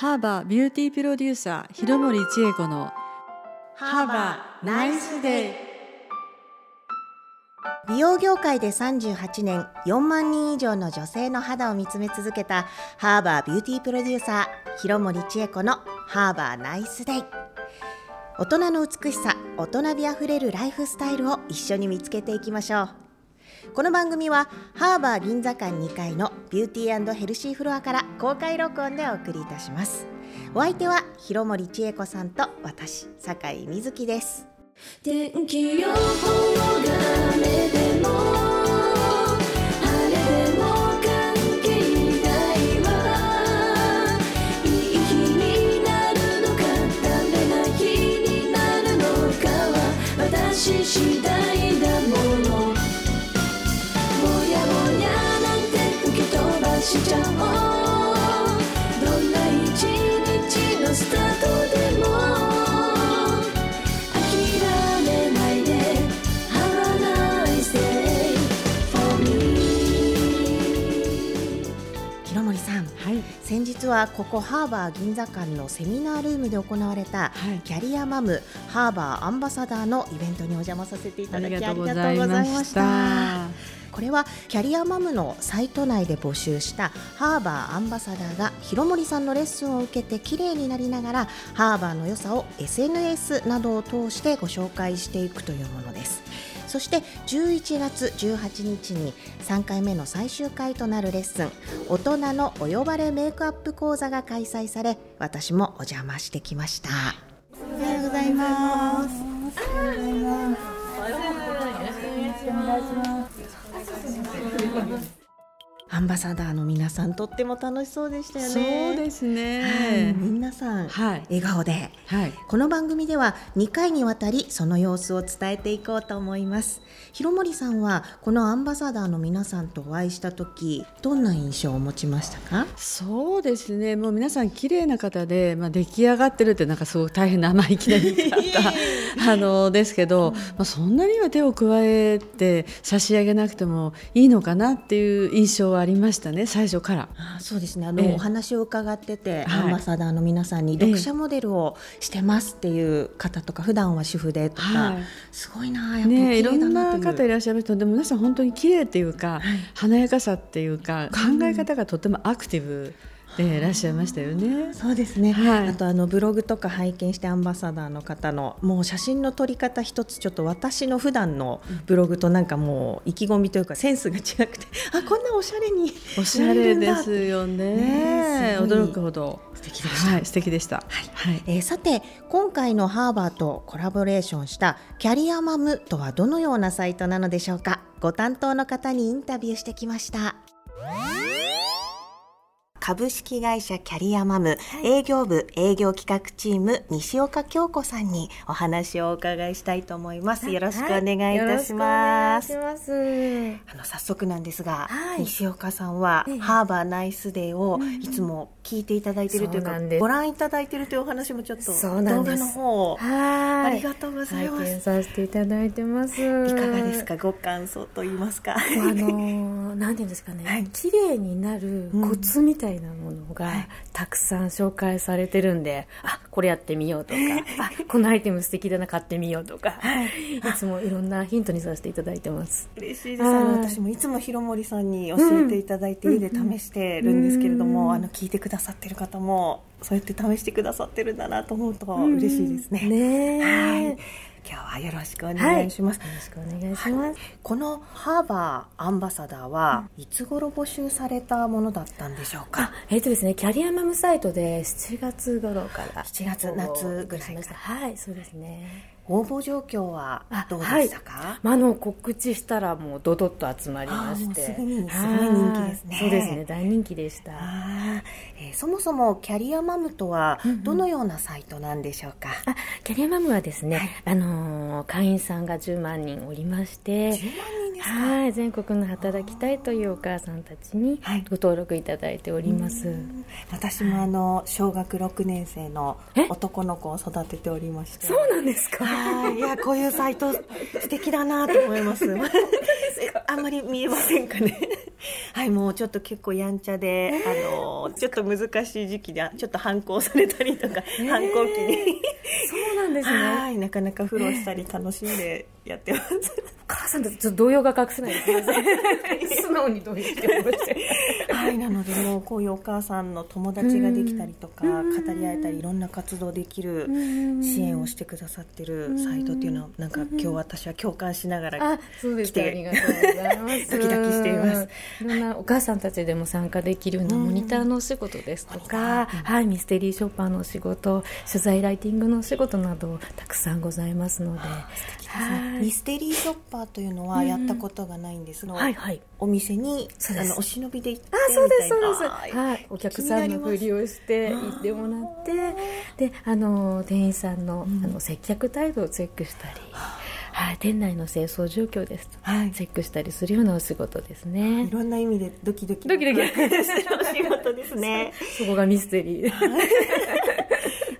HABA ビューティープロデューサー廣森千恵子の HABA NICE DAY 美容業界で38年4万人以上の女性の肌を見つめ続けた HABA ビューティープロデューサー廣森千恵子の HABA NICE DAY 大人の美しさ大人美あふれるライフスタイルを一緒に見つけていきましょうこの番組は HABA 銀座館2階のビューティーヘルシーフロアから公開録音でお送りいたします。お相手は広森千恵子さんと私酒井瑞希です。天気予報が雨でも晴れでも関係ないわ。いい日になるのかダメな日になるのかは私次第。しちゃおうどんな一日のスタートでも諦めないで Have a nice day for me 広森さんはい。先日はここハーバー銀座間のセミナールームで行われたはい。キャリアマムハーバーアンバサダーのイベントにお邪魔させていあただきありがとうございましたこれはキャリアマムのサイト内で募集したハーバーアンバサダーが広森さんのレッスンを受けて綺麗になりながらハーバーの良さを SNS などを通してご紹介していくというものです。そして11月18日に3回目の最終回となるレッスン大人のお呼ばれメイクアップ講座が開催され私もお邪魔してきました。おはようございます。Thank you. アンバサダーの皆さんとっても楽しそうでしたよそうねですはい。ね皆さんはい。笑顔で。はい。この番組では2回にわたりその様子を伝えていこうと思います。広森さんはこのアンバサダーの皆さんとお会いした時どんな印象を持ちましたか？そうですね。もう皆さん綺麗な方で、まあ、出来上がってるってなんかすごく大変な生意気な言い方。あのですけど、まあ、そんなには手を加えて差し上げなくてもいいのかなっていう印象はありましたね最初から。あそうですね。あの、ええ。お話を伺ってて、はい。アンバサダーの皆さんに読者モデルをしてますっていう方とか、普段は主婦でとか、はい。すごいなやっぱりね、いろんな方いらっしゃる人でも皆さん本当に綺麗っていうか、華やかさっていうか考え方がとてもアクティブでいらっしゃいましたよね。そうですね、はい。あとあのブログとか拝見してアンバサダーの方のもう写真の撮り方一つちょっと私の普段のブログとなんかもう意気込みというかセンスが違くて あこんなおしゃれにおしゃれですよね。ね驚くほど。素敵でした。はい、素敵でした。はい、えーさて今回のハーバーとコラボレーションしたキャリアマムとはどのようなサイトなのでしょうか。ご担当の方にインタビューしてきました株式会社キャリアマム、営業部営業企画チーム西岡京子さんにお話をお伺いしたいと思います。よろしくお願いいたします、よろしくお願いしあの早速なんですが、はい。西岡さんは、ええ。ハーバーナイスデーをいつも聞いていただいているというか、そうご覧いただいているというお話もちょっと動画の方。ありがとうございます。させていただいてます。いいかがですか？ご感想と言いますか？あのー、なんていうんですかね、はい。綺麗になるコツみたいなものがたくさん紹介されてるんで、あ、これやってみようとか、あ、このアイテム素敵だな、買ってみようとか、い。つもいろんなヒントにさせていただいてます。嬉しいです。私もいつも広森さんに教えていただいて家で試してるんですけれども、あの聞いてくださってる方もそうやって試してくださってるんだなと思うと嬉しいですね、ねえ。はい今日はよろしくお願いします、よろしくお願いします。このハーバーアンバサダーはいつ頃募集されたものだったんでしょうか、あ、えっ、とですね、キャリアマムサイトで7月頃から。7月夏ぐらいから。はい、そうですね。応募状況はあどうでしたか、まあ、あの告知したらもうドドッと集まりまして。すごい人気ですね。はい。そうですね大人気でした。えーそもそもキャリアマムとはどのようなサイトなんでしょうか、あキャリアマムはですね、あのー会員さんが10万人おりまして10万人ですか？はい全国の働きたいというお母さんたちにはい。ご登録いただいております、私もあの小学6年生のえ？男の子を育てておりまして。そうなんですか？はいいやこういうサイト素敵だなと思います。あんまり見えませんかね？はい、もうちょっと結構やんちゃで、あの、ちょっと難しい時期で、ちょっと反抗されたりとか、反抗期に。そうなんですね。はい、なかなか苦労したり楽しんでやってます。お母さんってちょっと動揺が隠せないですね。素直に動揺してましてはい、なのでもうこういうお母さんの友達ができたりとか、語り合えたりいろんな活動できる支援をしてくださってるサイトっていうのはなんか今日私は共感しながらあそうですかあ来てりがとうございます。ドキドキしています。いろんなお母さんたちでも参加できるようなモニターのお仕事ですとか、はい、ミステリーショッパーのお仕事取材ライティングのお仕事などたくさんございますので。はい。ミステリーショッパーというのはやったことがないんです。が、はいはい。お店にあのお忍びで行ってあそうですそうです、はい、お客さんのふりをして行ってもらってであの店員さんの,、あの接客態度をチェックしたり、はい、店内の清掃状況ですとか、はい。チェックしたりするようなお仕事ですいねろんな意味でドキドキドキドキ。してるお仕事ですね。そこがミステリー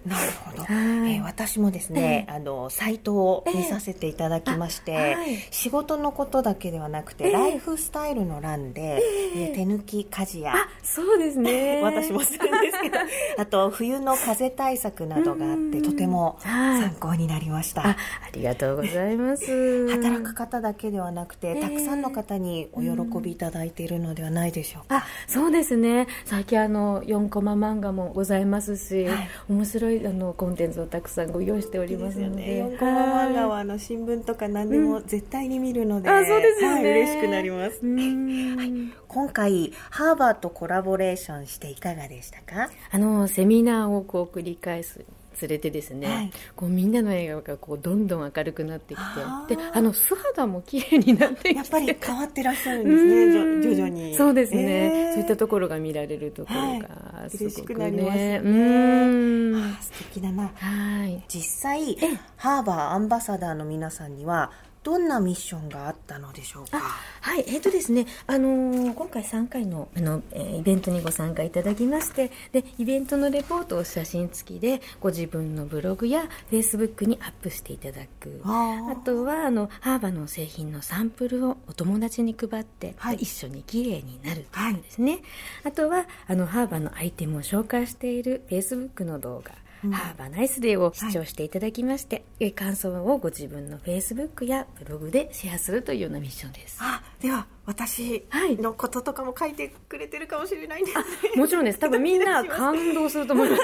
なるほど、えー私もですね、あのサイトを見させていただきまして、はい。仕事のことだけではなくて、ライフスタイルの欄で、えー手抜き家事やあそうですね。私もするんですけど あと冬の風対策などがあってとてもはい。参考になりました、あありがとうございます。働く方だけではなくて、たくさんの方にお喜びいただいているのではないでしょうか、あそうですね。最近あの4コマ漫画もございますし、面白いあのコンテンツをたくさんご用意しておりますので。4コマ漫画はあの新聞とか何でも絶対に見るので、あそうですよね、はい嬉しくなります。うん。今回ハーバーとコラボレーションしていかがでしたか？あのセミナーをこう繰り返すにつれてですね、はい。こうみんなの笑顔がこうどんどん明るくなってきてであの素肌も綺麗になってきて。やっぱり変わってらっしゃるんですね 徐々に。そうですね、えー。そういったところが見られるところはい。がす嬉しごくくなりますね。ねあ素敵だな。はい。実際ハーバーアンバサダーの皆さんにはどんなミッションがあったのでしょうか？はい、えーとですね、あのー今回3回のあの、えーイベントにご参加いただきましてでイベントのレポートを写真付きでご自分のブログやフェイスブックにアップしていただく。あとはあのハーバの製品のサンプルをお友達に配って、はい。一緒に綺麗になるというのですね、あとはあのハーバのアイテムを紹介しているフェイスブックの動画ハーバーナイスデーを視聴していただきまして、え感想をご自分のフェイスブックやブログでシェアするというようなミッションです。あでは私はいのこととかも書いてくれてるかもしれないんですねもちろんです。多分みんな 感動すると思います。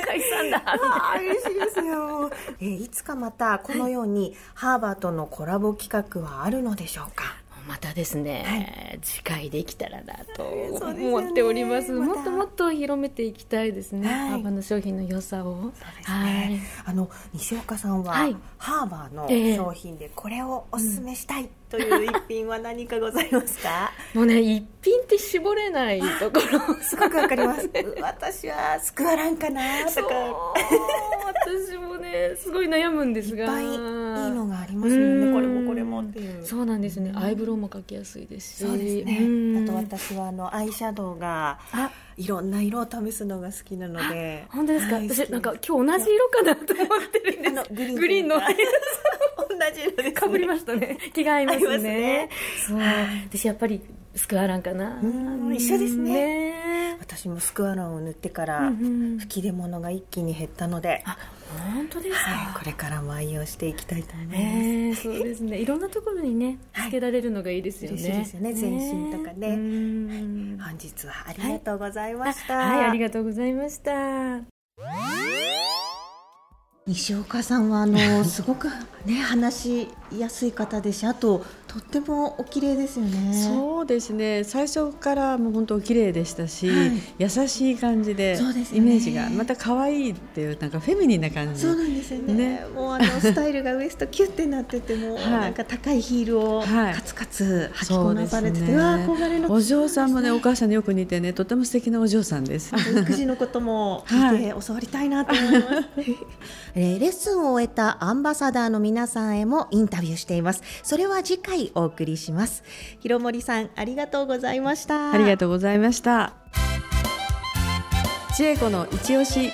酒井さんだ。あー嬉しいですよ、えーいつかまたこのようにハーバーとのコラボ企画はあるのでしょうか？またですね、次回できたらなと思っております。また。もっともっと広めていきたいですね。はい。ハーバーの商品の良さを。ね、あの西岡さんは、はい。ハーバーのええ。商品でこれをおすすめしたいという一品は何かございますか、もうね、一品って絞れないところ。すごくわかります。私はスクワランかなとか。私もね、すごい悩むんですが。いのがありますもんね。これもこれもっていう。そうなんですね。アイブロウも描きやすいですし。そうですね。うん。あと私はあのアイシャドウがあ。いろんな色を試すのが好きなので。本当ですか、はい私なんか今日同じ色かなと思ってるんです。グリーンの。同じ色でかぶりましたね。気が合いますね。ね。そう。私やっぱりスクワランかな。うん一緒ですね。ね。私もスクワランを塗ってから吹き出物が一気に減ったので、あ本当ですか、はい、これからも愛用していきたいと思います、ねえそうですね。いろんなところにねつけられるのがいいですよね、嬉しいですよね。全身とかね。うん。本日はありがとうございました、はい。ありがとうございました。西 岡さんはあのすごくね話しやすい方ですしあととってもお綺麗ですよね。そうですね。最初からもう本当綺麗でしたし、はい。優しい感じでね。イメージがまた可愛いっていうなんかフェミニンな感じそうなんですよね。ね。もうあのスタイルがウエストキュッてなってても、はい。なんか高いヒールをはい。カツカツ履きこなされてて、すね。わあ憧れのお嬢さんもねお母さんによく似てねとても素敵なお嬢さんです。育児のことも 聞いて教わりたいなと思います、えーレッスンを終えたアンバサダーの皆さんへもインタビューしています。それは次回お送りします。広森さんありがとうございました。ありがとうございました。千恵子の一押し。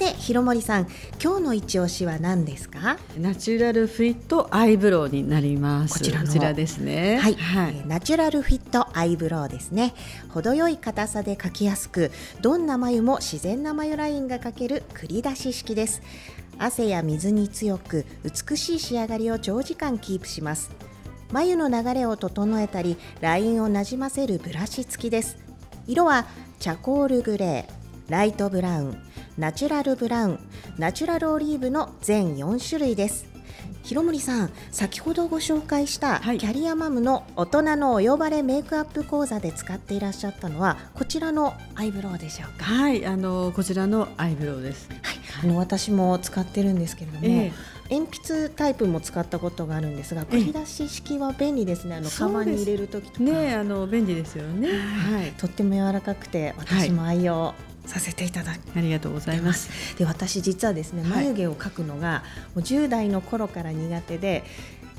て広森さん今日の一押しは何ですか？ナチュラルフィットアイブロウになります。こちらの。ですね。はい、はい。えーナチュラルフィットアイブロウですね。程よい硬さで描きやすくどんな眉も自然な眉ラインが描ける繰り出し式です。汗や水に強く美しい仕上がりを長時間キープします。眉の流れを整えたりラインをなじませるブラシ付きです。色はチャコールグレーライトブラウンナチュラルブラウンナチュラルオリーブの全4種類です。広森さん先ほどご紹介したはい。キャリアマムの大人のお呼ばれメイクアップ講座で使っていらっしゃったのはこちらのアイブロウでしょうか？はい、あのこちらのアイブロウです。あの私も使ってるんですけれども、え鉛筆タイプも使ったことがあるんですがええ。繰り出し式は便利ですね。あのカバンに入れる時とか、ね、あの便利ですよね。はい、とっても柔らかくて私も愛用させていただきありがとうございます。で私実はですねはい。眉毛を描くのがもう10代の頃から苦手で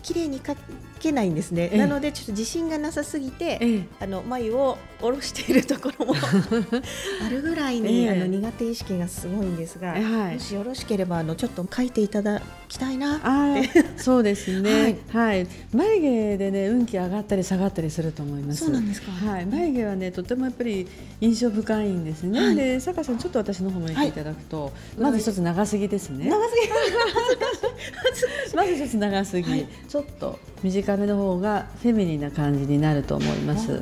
綺麗に描けないんですね、ええ。なのでちょっと自信がなさすぎて、ええ。あの眉を下ろしているところも あるぐらいに、ええ。あの苦手意識がすごいんですが、はい。もしよろしければあのちょっと描いていただきたいな。あー そうですね、ははい。い眉毛でね運気上がったり下がったりすると思います。そうなんですか。はい、眉毛はねとてもやっぱり印象深いんですね、はい。で坂さんちょっと私の方も見ていただくと、まず一つ長すぎですね。長すぎ。まず一つ長すぎ、ちょっと短めの方がフェミニンな感じになると思います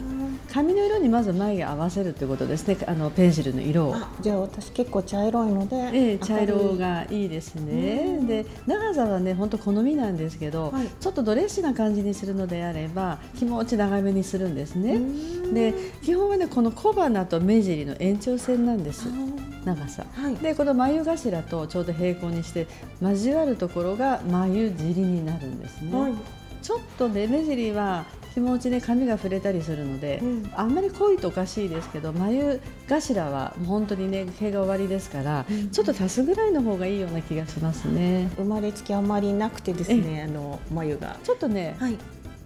髪の色にまず眉毛合わせるということですね。あのペンシルの色を。あじゃあ私結構茶色いので、ええ、茶色がいいですね。で長さはね本当好みなんですけど、はい。ちょっとドレッシーな感じにするのであれば気持ち長めにするんですね。で基本はねこの小鼻と目尻の延長線なんです。長さ。はい。でこの眉頭とちょうど平行にして交わるところが眉尻になるんですね。はい。ちょっとね目尻は気持ちね髪が触れたりするので、うん。あんまり濃いとおかしいですけど眉頭は本当にね毛が終わりですから、ちょっと足すぐらいの方がいいような気がしますね。生まれつきあまりなくてですねあの眉が。ちょっとね、はい。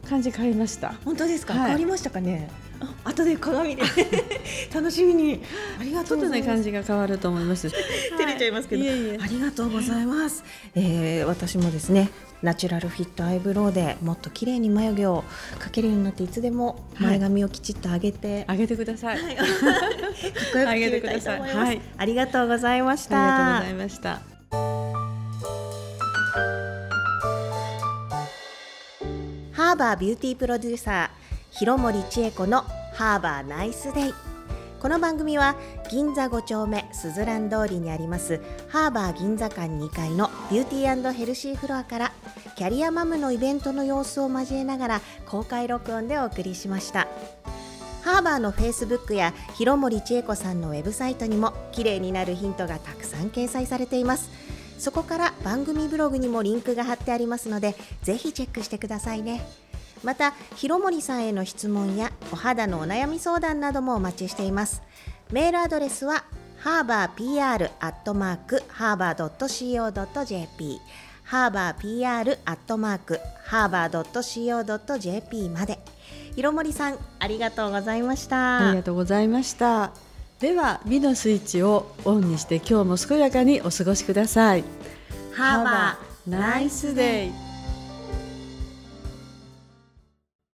感じ変えました。本当ですか、はい。変わりましたかね？あ後で鏡で。楽しみに。ありがちょっとうございます。感じが変わると思います。照れちゃいますけど、いえいえ。ありがとうございます、えー、私もですねナチュラルフィットアイブロウでもっと綺麗に眉毛を描けるようになっていつでも前髪をきちっと上げて、あげてください。かっこよく上げ決めたいと思います、はい。ありがとうございました。ありがとうございました。HABA ビューティープロデューサー廣森千恵子の HABA NICE DAY この番組は銀座5丁目すずらん通りにあります HABA 銀座館2階のビューティーヘルシーフロアからキャリアマムのイベントの様子を交えながら公開録音でお送りしました。 HABA のフェイスブックや廣森千恵子さんのウェブサイトにも綺麗になるヒントがたくさん掲載されています。そこから番組ブログにもリンクが貼ってありますのでぜひチェックしてくださいね。また広森さんへの質問やお肌のお悩み相談などもお待ちしていますメールアドレスは harborpr.harvard.co.jp harborpr.harvard.co.jp まで広森さんありがとうございましたありがとうございました。では美のスイッチをオンにして今日も健やかにお過ごしください。ハーバーナイスデイ。